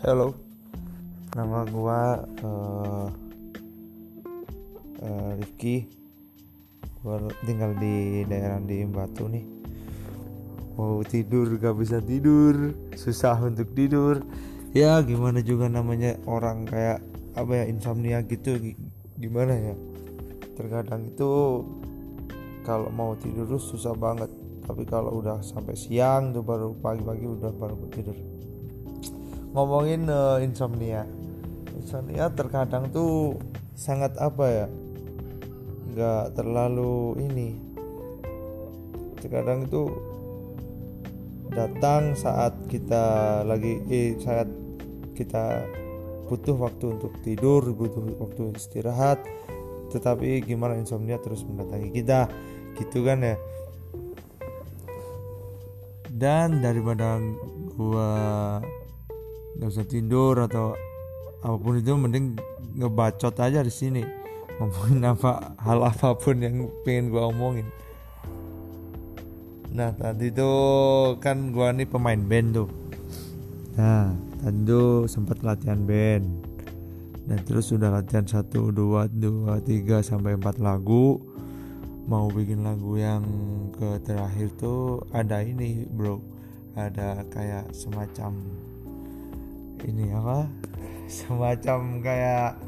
Halo, nama gua uh, uh, Rifki. Gua tinggal di daerah di Batu nih. Mau tidur gak bisa tidur, susah untuk tidur. Ya gimana juga namanya orang kayak apa ya insomnia gitu gimana ya. Terkadang itu kalau mau tidur susah banget. Tapi kalau udah sampai siang tuh baru pagi-pagi udah baru tidur ngomongin uh, insomnia. Insomnia terkadang tuh sangat apa ya nggak terlalu ini. Terkadang itu datang saat kita lagi eh, saat kita butuh waktu untuk tidur butuh waktu istirahat tetapi gimana insomnia terus mendatangi kita gitu kan ya. Dan daripada gua nggak usah tidur atau apa pun itu mending ngebacot aja di sini. Ngomongin apa hal apa pun yang pengen gua omongin. Nah tadi tuh kan gua nih pemain band tuh. Nah tadi tuh sempat latihan band. Dan terus sudah latihan satu dua dua tiga sampai empat lagu. Mau bikin lagu yang ke terakhir tuh ada ini bro. Ada kayak semacam ini apa? Semacam kayak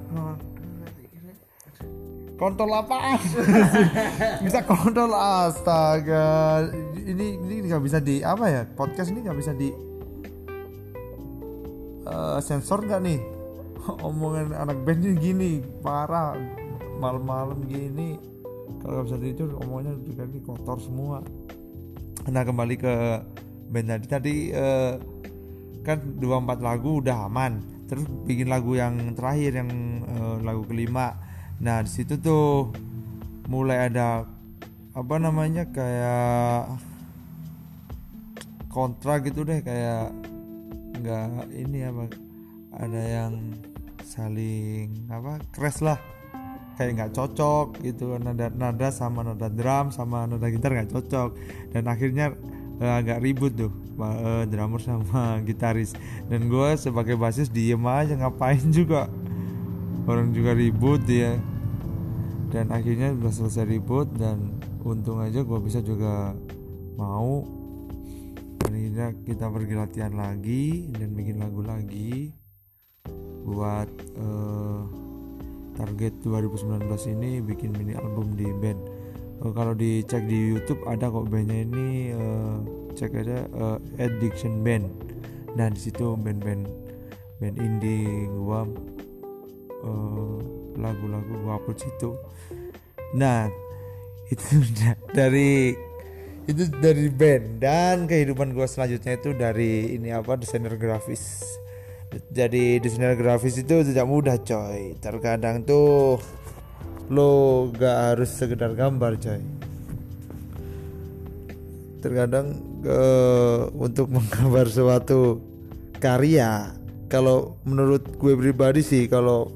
kontol apa bisa kontol astaga. Ini ini nggak bisa di apa ya? Podcast ini nggak bisa di uh, sensor nggak nih? Omongan anak band ini gini parah. Malam-malam gini. Kalau nggak bisa tidur omongannya juga ini kotor semua. Nah kembali ke band tadi. Tadi uh, kan dua empat lagu udah aman. Terus bikin lagu yang terakhir yang uh, lagu kelima. Nah di situ tuh mulai ada apa namanya kayak kontra gitu deh kayak nggak ini apa ada yang saling apa crash lah. Kayak nggak cocok gitu nada nada sama nada drum sama nada gitar nggak cocok. Dan akhirnya uh, agak ribut tuh uh, drummer sama gitaris. Dan gue sebagai basis diem aja ngapain juga? Orang juga ribut ya dan akhirnya udah selesai ribut dan untung aja gue bisa juga mau. Dan akhirnya kita pergi latihan lagi dan bikin lagu lagi buat uh, target 2019 ini bikin mini album di band uh, kalau dicek di YouTube ada kok bandnya ini uh, cek aja uh, Addiction Band. Nah di situ band-band band indie gua uh, lagu-lagu gua upload situ. Nah itu dari itu dari band. Dan kehidupan gua selanjutnya itu dari ini apa desainer grafis. Jadi desainer grafis itu tidak mudah coy. Terkadang tuh lo gak harus sekedar gambar coy. Terkadang uh, untuk menggambar suatu karya kalau menurut gue pribadi sih kalau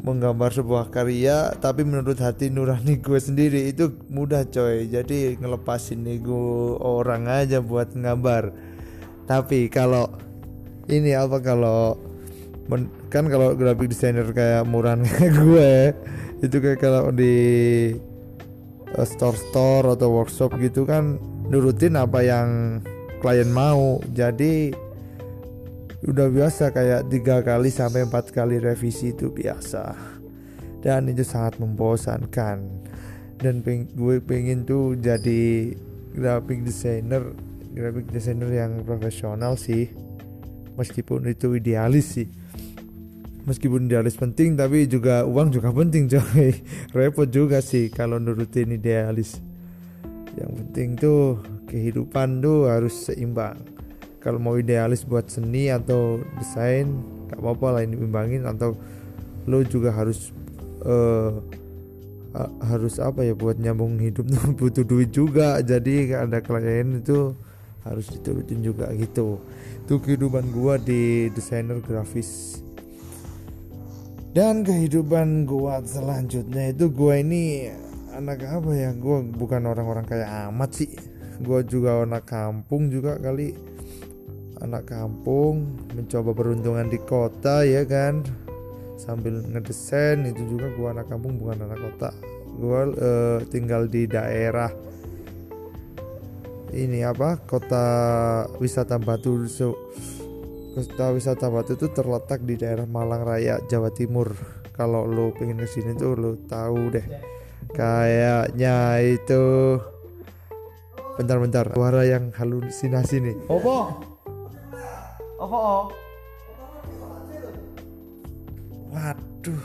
menggambar sebuah karya tapi menurut hati nurani gue sendiri itu mudah coy. Jadi ngelepasin ego orang aja buat nggambar tapi kalau ini apa kalau kan kalau graphic designer kayak murahan gue itu kayak kalau di uh, store-store atau workshop gitu kan nurutin apa yang klien mau. Jadi udah biasa kayak tiga kali sampai empat kali revisi itu biasa. Dan itu sangat membosankan. Dan peng gue pengen tuh jadi graphic designer graphic designer yang profesional sih. Meskipun itu idealis sih meskipun idealis penting tapi juga uang juga penting coy. Repot juga sih kalau nurutin idealis yang penting tuh kehidupan tuh harus seimbang. Kalau mau idealis buat seni atau desain gak apa-apa lah ini imbangin atau lo juga harus uh, harus apa ya buat nyambung hidup tuh butuh duit juga. Jadi ada klien itu harus diturutin juga gitu. Itu kehidupan gua di desainer grafis dan kehidupan gua selanjutnya itu gua ini anak apa ya? Gue bukan orang-orang kayak amat sih. Gue juga anak kampung juga kali. Anak kampung mencoba peruntungan di kota ya kan. Sambil ngedesain itu juga gua anak kampung bukan anak kota. Gua uh, tinggal di daerah ini apa? Kota wisata Batu so, kota wisata Batu itu terletak di daerah Malang Raya Jawa Timur kalau lo pengen ke sini tuh lo tahu deh kayaknya itu bentar-bentar suara yang halusinasi nih? Apa? oh? waduh